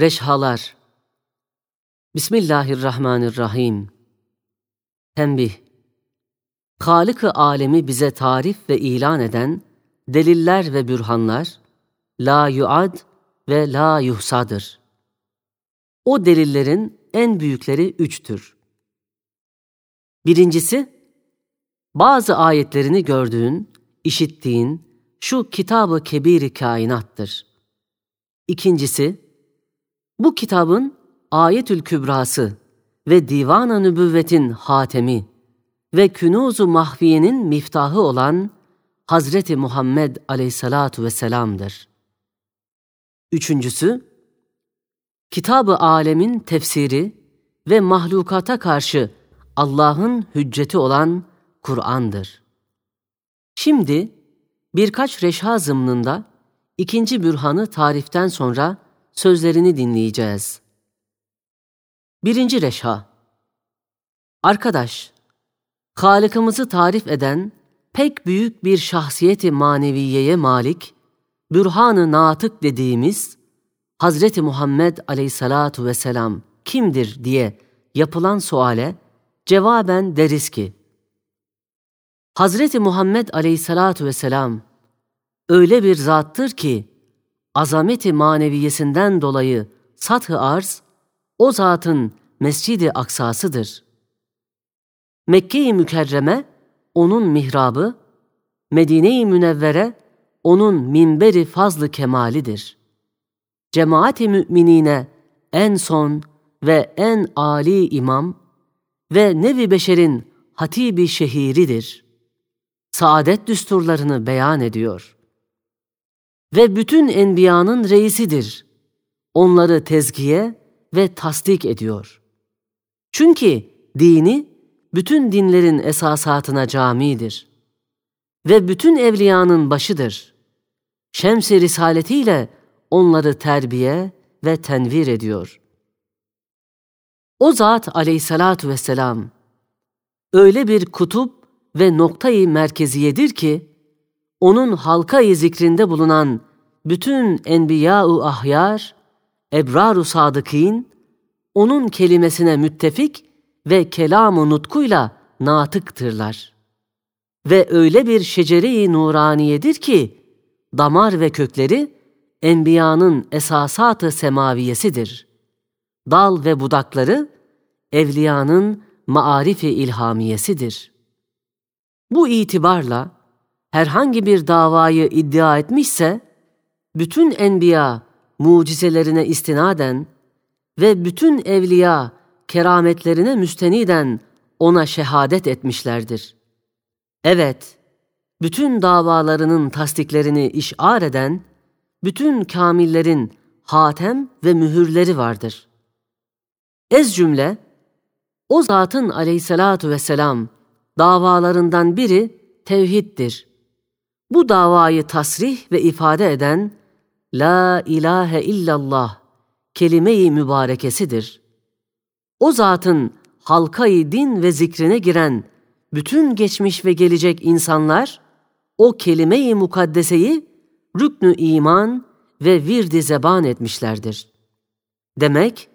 Reşhalar Bismillahirrahmanirrahim Tembih Halık-ı alemi bize tarif ve ilan eden deliller ve bürhanlar la yuad ve la yuhsadır. O delillerin en büyükleri üçtür. Birincisi, bazı ayetlerini gördüğün, işittiğin şu kitabı kebiri kainattır. İkincisi, bu kitabın Ayetül Kübrası ve Divan-ı Nübüvvet'in hatemi ve Künûz-u Mahfiye'nin miftahı olan Hazreti Muhammed Aleyhissalatu vesselam'dır. Üçüncüsü, Kitab-ı Alemin tefsiri ve mahlukata karşı Allah'ın hücceti olan Kur'an'dır. Şimdi birkaç reşha zımnında ikinci bürhanı tariften sonra sözlerini dinleyeceğiz. Birinci reşha Arkadaş, Halık'ımızı tarif eden pek büyük bir şahsiyeti maneviyeye malik, bürhan-ı natık dediğimiz Hazreti Muhammed aleyhissalatu vesselam kimdir diye yapılan suale cevaben deriz ki, Hazreti Muhammed aleyhissalatu vesselam öyle bir zattır ki, azameti maneviyesinden dolayı sath-ı arz, o zatın Mescid-i Aksa'sıdır. Mekke-i Mükerreme, onun mihrabı, Medine-i Münevvere, onun minberi fazlı kemalidir. Cemaat-i müminine en son ve en âli imam ve nevi beşerin hatibi şehiridir. Saadet düsturlarını beyan ediyor. Ve bütün enbiyanın reisidir. Onları tezkiye ve tasdik ediyor. Çünkü dini bütün dinlerin esasatına camidir. Ve bütün evliyanın başıdır. Şems-i risaletiyle onları terbiye ve tenvir ediyor. O zat aleyhissalatu vesselam öyle bir kutup ve noktayı merkeziyedir ki, onun halkayı zikrinde bulunan bütün enbiya-u ahyar, ebrar-u sadıkîn, onun kelimesine müttefik ve kelam-ı nutkuyla natıktırlar. Ve öyle bir şecere-i nuraniyedir ki, damar ve kökleri, enbiyanın esasatı semaviyesidir. Dal ve budakları, evliyanın maarifi ilhamiyesidir. Bu itibarla, herhangi bir davayı iddia etmişse, bütün enbiya mucizelerine istinaden ve bütün evliya kerametlerine müsteniden ona şehadet etmişlerdir. Evet, bütün davalarının tasdiklerini işar eden, bütün kamillerin hatem ve mühürleri vardır. Ez cümle, o zatın aleyhissalatu vesselam davalarından biri tevhiddir. Bu davayı tasrih ve ifade eden La ilahe illallah kelime-i mübarekesidir. O zatın halkayı din ve zikrine giren bütün geçmiş ve gelecek insanlar o kelime-i mukaddeseyi rüknü iman ve virdi zeban etmişlerdir. Demek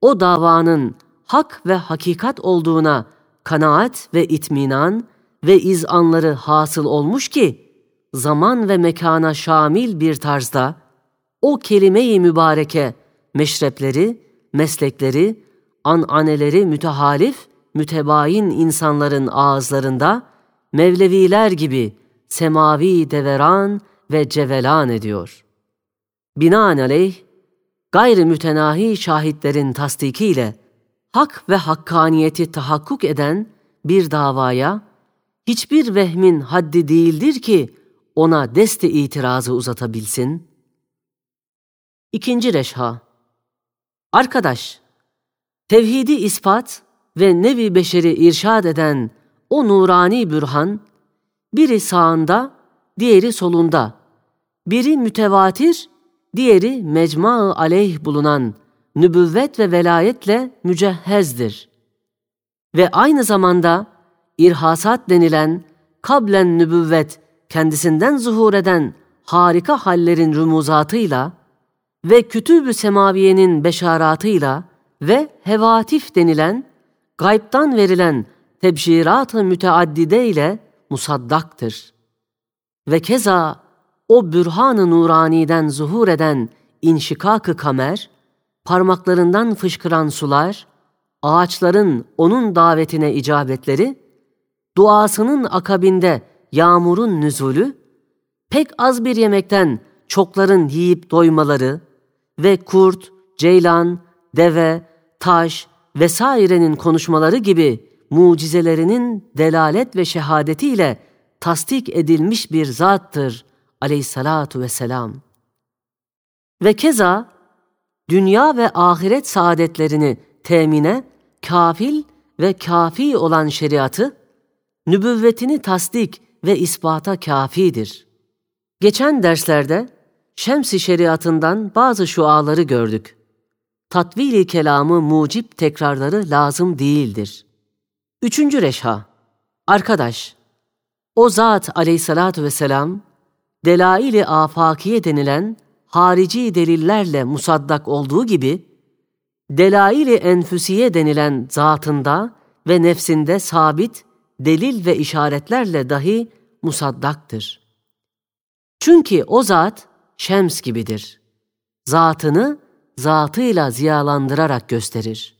o davanın hak ve hakikat olduğuna kanaat ve itminan ve izanları hasıl olmuş ki zaman ve mekana şamil bir tarzda o kelime-i mübareke meşrepleri, meslekleri, ananeleri mütehalif, mütebayin insanların ağızlarında Mevleviler gibi semavi deveran ve cevelan ediyor. Binaenaleyh, gayri mütenahi şahitlerin tasdikiyle hak ve hakkaniyeti tahakkuk eden bir davaya hiçbir vehmin haddi değildir ki ona deste itirazı uzatabilsin. İkinci reşha Arkadaş, tevhidi ispat ve nevi beşeri irşad eden o nurani bürhan, biri sağında, diğeri solunda, biri mütevatir, diğeri mecma-ı aleyh bulunan nübüvvet ve velayetle mücehhezdir. Ve aynı zamanda irhasat denilen kablen nübüvvet kendisinden zuhur eden harika hallerin rumuzatıyla ve kütüb-ü semaviyenin beşaratıyla ve hevatif denilen gaybtan verilen tebşirat-ı müteaddide ile musaddaktır. Ve keza o bürhan-ı nuraniden zuhur eden inşikak-ı kamer, parmaklarından fışkıran sular, ağaçların onun davetine icabetleri, duasının akabinde yağmurun nüzulü, pek az bir yemekten çokların yiyip doymaları ve kurt, ceylan, deve, taş vesairenin konuşmaları gibi mucizelerinin delalet ve şehadetiyle tasdik edilmiş bir zattır aleyhissalatu vesselam. Ve keza dünya ve ahiret saadetlerini temine kafil ve kafi olan şeriatı, nübüvvetini tasdik ve ispata kafidir. Geçen derslerde Şems-i şeriatından bazı şuaları gördük. Tatvili kelamı mucip tekrarları lazım değildir. Üçüncü reşha, arkadaş, o zat aleyhissalatu vesselam, delail-i afakiye denilen harici delillerle musaddak olduğu gibi, delail-i enfüsiye denilen zatında ve nefsinde sabit, delil ve işaretlerle dahi musaddaktır. Çünkü o zat şems gibidir. Zatını zatıyla ziyalandırarak gösterir.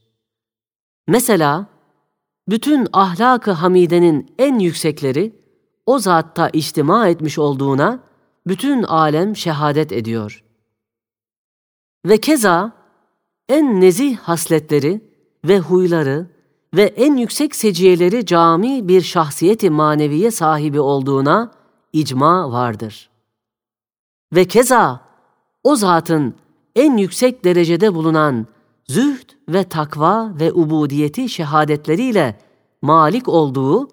Mesela bütün ahlak-ı hamidenin en yüksekleri o zatta içtima etmiş olduğuna bütün alem şehadet ediyor. Ve keza en nezih hasletleri ve huyları ve en yüksek seciyeleri cami bir şahsiyeti maneviye sahibi olduğuna icma vardır. Ve keza o zatın en yüksek derecede bulunan zühd ve takva ve ubudiyeti şehadetleriyle malik olduğu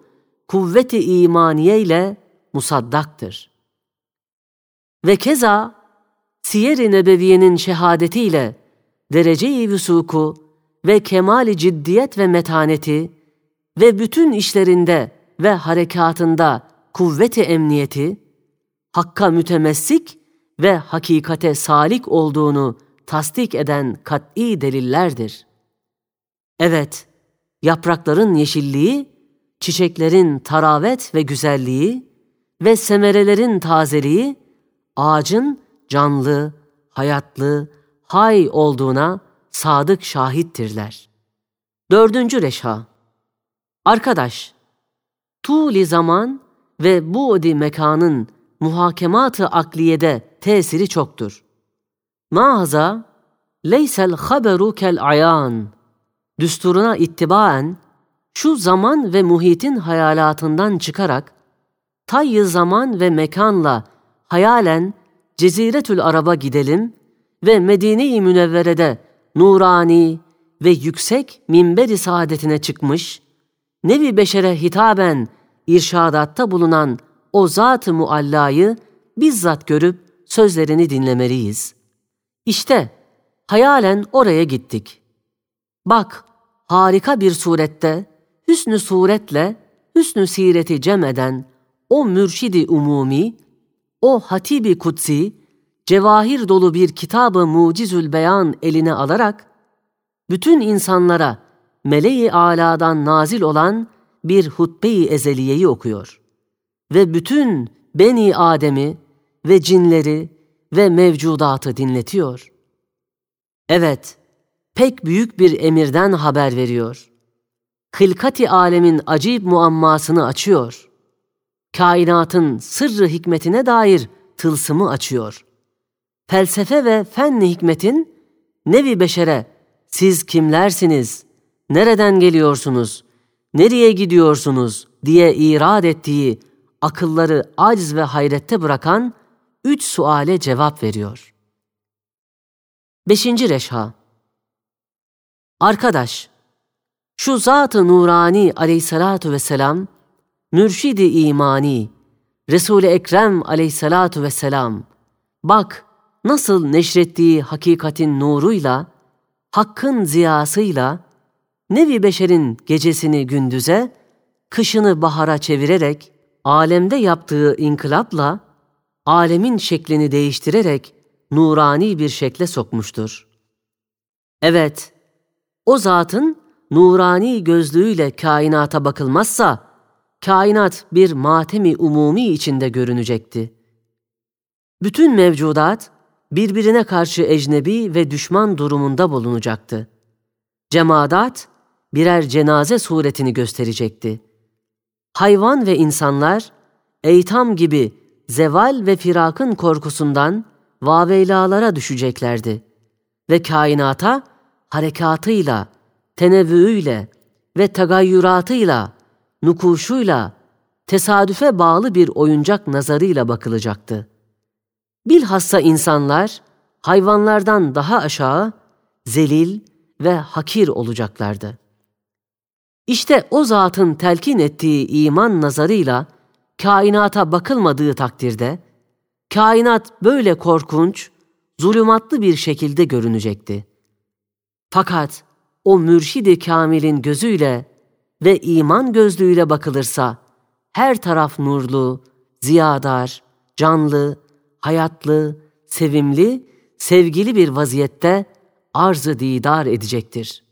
kuvveti imaniye ile musaddaktır. Ve keza Siyer-i Nebeviye'nin şehadetiyle derece-i vüsuku ve kemali ciddiyet ve metaneti ve bütün işlerinde ve harekatında kuvveti emniyeti, hakka mütemessik ve hakikate salik olduğunu tasdik eden kat'i delillerdir. Evet, yaprakların yeşilliği, çiçeklerin taravet ve güzelliği ve semerelerin tazeliği, ağacın canlı, hayatlı, hay olduğuna sadık şahittirler. Dördüncü reşha Arkadaş, tuğli zaman ve bu odi mekanın muhakemat-ı akliyede tesiri çoktur. Mahaza, leysel haberu kel ayan, düsturuna ittibaen, şu zaman ve muhitin hayalatından çıkarak, tayyi zaman ve mekanla hayalen Ceziretül Arab'a gidelim ve Medine-i Münevvere'de nurani ve yüksek minber-i saadetine çıkmış, nevi beşere hitaben irşadatta bulunan o zat-ı muallayı bizzat görüp sözlerini dinlemeliyiz. İşte hayalen oraya gittik. Bak, harika bir surette, hüsnü suretle, hüsnü sireti cem eden o mürşidi umumi, o hatibi kutsi, cevahir dolu bir kitabı mucizül beyan eline alarak, bütün insanlara meleği aladan nazil olan bir hutbe-i ezeliyeyi okuyor. Ve bütün Beni Adem'i ve cinleri ve mevcudatı dinletiyor. Evet, pek büyük bir emirden haber veriyor. Hılkati alemin acib muammasını açıyor. Kainatın sırrı hikmetine dair tılsımı açıyor. Felsefe ve fenni hikmetin nevi beşere siz kimlersiniz, nereden geliyorsunuz, nereye gidiyorsunuz? diye irad ettiği akılları aciz ve hayrette bırakan üç suale cevap veriyor. Beşinci reşha. Arkadaş, şu Zat-ı Nurani aleyhissalatu vesselam, mürşidi imani, Resul-i Ekrem aleyhissalatu vesselam, bak nasıl neşrettiği hakikatin nuruyla, hakkın ziyasıyla, nevi beşerin gecesini gündüze, kışını bahara çevirerek, alemde yaptığı inkılapla, alemin şeklini değiştirerek nurani bir şekle sokmuştur. Evet, o zatın nurani gözlüğüyle kainata bakılmazsa, kainat bir matemi umumi içinde görünecekti. Bütün mevcudat birbirine karşı ecnebi ve düşman durumunda bulunacaktı. Cemaat birer cenaze suretini gösterecekti. Hayvan ve insanlar eytam gibi zeval ve firakın korkusundan vaveylalara düşeceklerdi ve kainata harekatıyla, tenevvüüyle ve tagayyuratıyla, nukuşuyla, tesadüfe bağlı bir oyuncak nazarıyla bakılacaktı. Bilhassa insanlar hayvanlardan daha aşağı, zelil ve hakir olacaklardı. İşte o zatın telkin ettiği iman nazarıyla kainata bakılmadığı takdirde, kainat böyle korkunç, zulümatlı bir şekilde görünecekti. Fakat o mürşidi kamilin gözüyle ve iman gözlüğüyle bakılırsa, her taraf nurlu, ziyadar, canlı, hayatlı, sevimli, sevgili bir vaziyette arzı didar edecektir.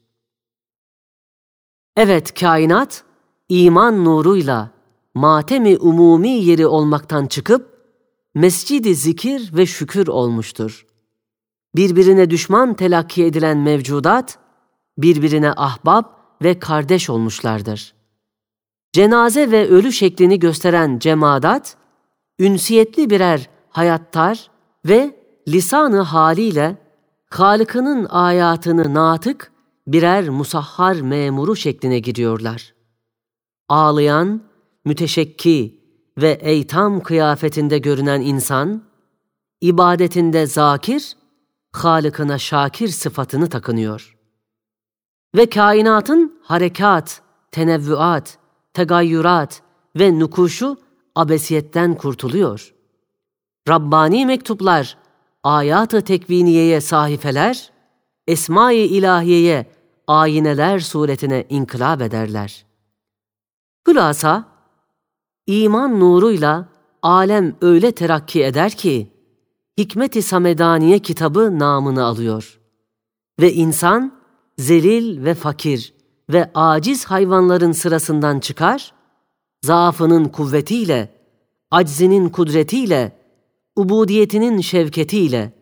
Evet kainat, iman nuruyla matemi umumi yeri olmaktan çıkıp, mescidi zikir ve şükür olmuştur. Birbirine düşman telakki edilen mevcudat, birbirine ahbap ve kardeş olmuşlardır. Cenaze ve ölü şeklini gösteren cemadat, ünsiyetli birer hayattar ve lisanı haliyle Halık'ının ayatını natık birer musahhar memuru şekline giriyorlar. Ağlayan, müteşekki ve eytam kıyafetinde görünen insan, ibadetinde zakir, Halık'ına şakir sıfatını takınıyor. Ve kainatın harekat, tenevvüat, tegayyurat ve nukuşu abesiyetten kurtuluyor. Rabbani mektuplar, ayat-ı tekviniyeye sahifeler, esma-i ilahiyeye ayineler suretine inkılap ederler. Hülasa, iman nuruyla alem öyle terakki eder ki, Hikmet-i Samedaniye kitabı namını alıyor. Ve insan, zelil ve fakir ve aciz hayvanların sırasından çıkar, zaafının kuvvetiyle, aczinin kudretiyle, ubudiyetinin şevketiyle,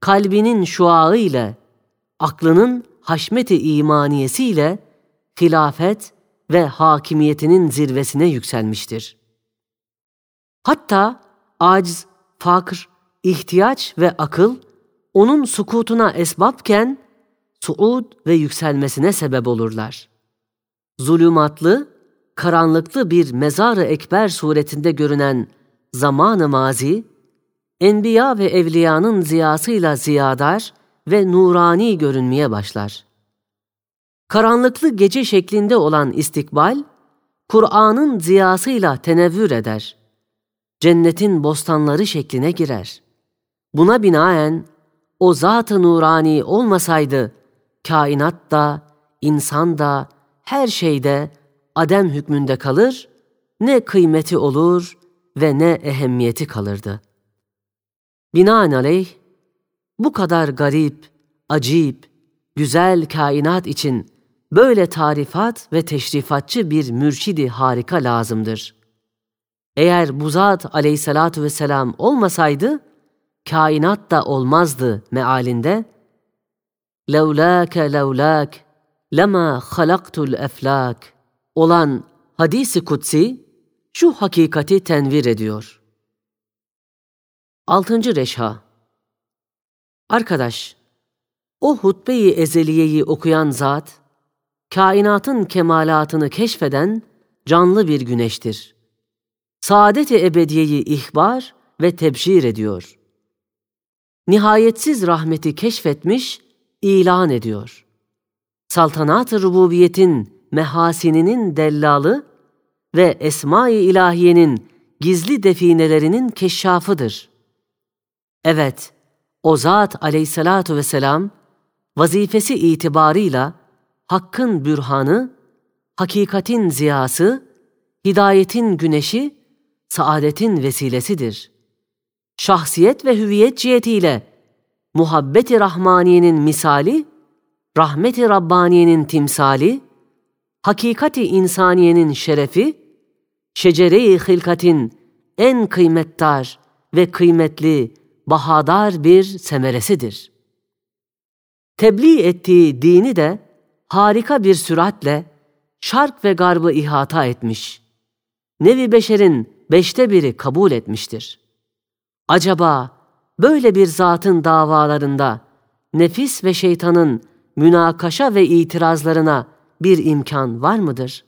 kalbinin şuağı ile, aklının haşmeti imaniyesiyle hilafet ve hakimiyetinin zirvesine yükselmiştir. Hatta aciz, fakr, ihtiyaç ve akıl onun sukutuna esbabken suud ve yükselmesine sebep olurlar. Zulümatlı, karanlıklı bir mezarı ekber suretinde görünen zamanı mazi, enbiya ve evliyanın ziyasıyla ziyadar ve nurani görünmeye başlar. Karanlıklı gece şeklinde olan istikbal, Kur'an'ın ziyasıyla tenevvür eder. Cennetin bostanları şekline girer. Buna binaen o zat-ı nurani olmasaydı, kainat da, insan da, her şeyde adem hükmünde kalır, ne kıymeti olur ve ne ehemmiyeti kalırdı. Binaenaleyh, bu kadar garip, acip, güzel kainat için böyle tarifat ve teşrifatçı bir mürşidi harika lazımdır. Eğer bu zat aleyhissalatu vesselam olmasaydı, kainat da olmazdı mealinde. Levlâke levlâk, lema halaktul eflak olan hadisi kutsi şu hakikati tenvir ediyor. Altıncı Reşha Arkadaş, o hutbe-i ezeliyeyi okuyan zat, kainatın kemalatını keşfeden canlı bir güneştir. Saadet-i ebediyeyi ihbar ve tebşir ediyor. Nihayetsiz rahmeti keşfetmiş, ilan ediyor. Saltanat-ı rububiyetin mehasininin dellalı ve esma-i ilahiyenin gizli definelerinin keşşafıdır. Evet, o zat aleyhissalatu vesselam vazifesi itibarıyla hakkın bürhanı, hakikatin ziyası, hidayetin güneşi, saadetin vesilesidir. Şahsiyet ve hüviyet cihetiyle muhabbeti rahmaniyenin misali, rahmeti rabbaniyenin timsali, hakikati insaniyenin şerefi, şecere-i hilkatin en kıymettar ve kıymetli, bahadar bir semeresidir. Tebliğ ettiği dini de harika bir süratle şark ve garbı ihata etmiş. Nevi beşerin beşte biri kabul etmiştir. Acaba böyle bir zatın davalarında nefis ve şeytanın münakaşa ve itirazlarına bir imkan var mıdır?''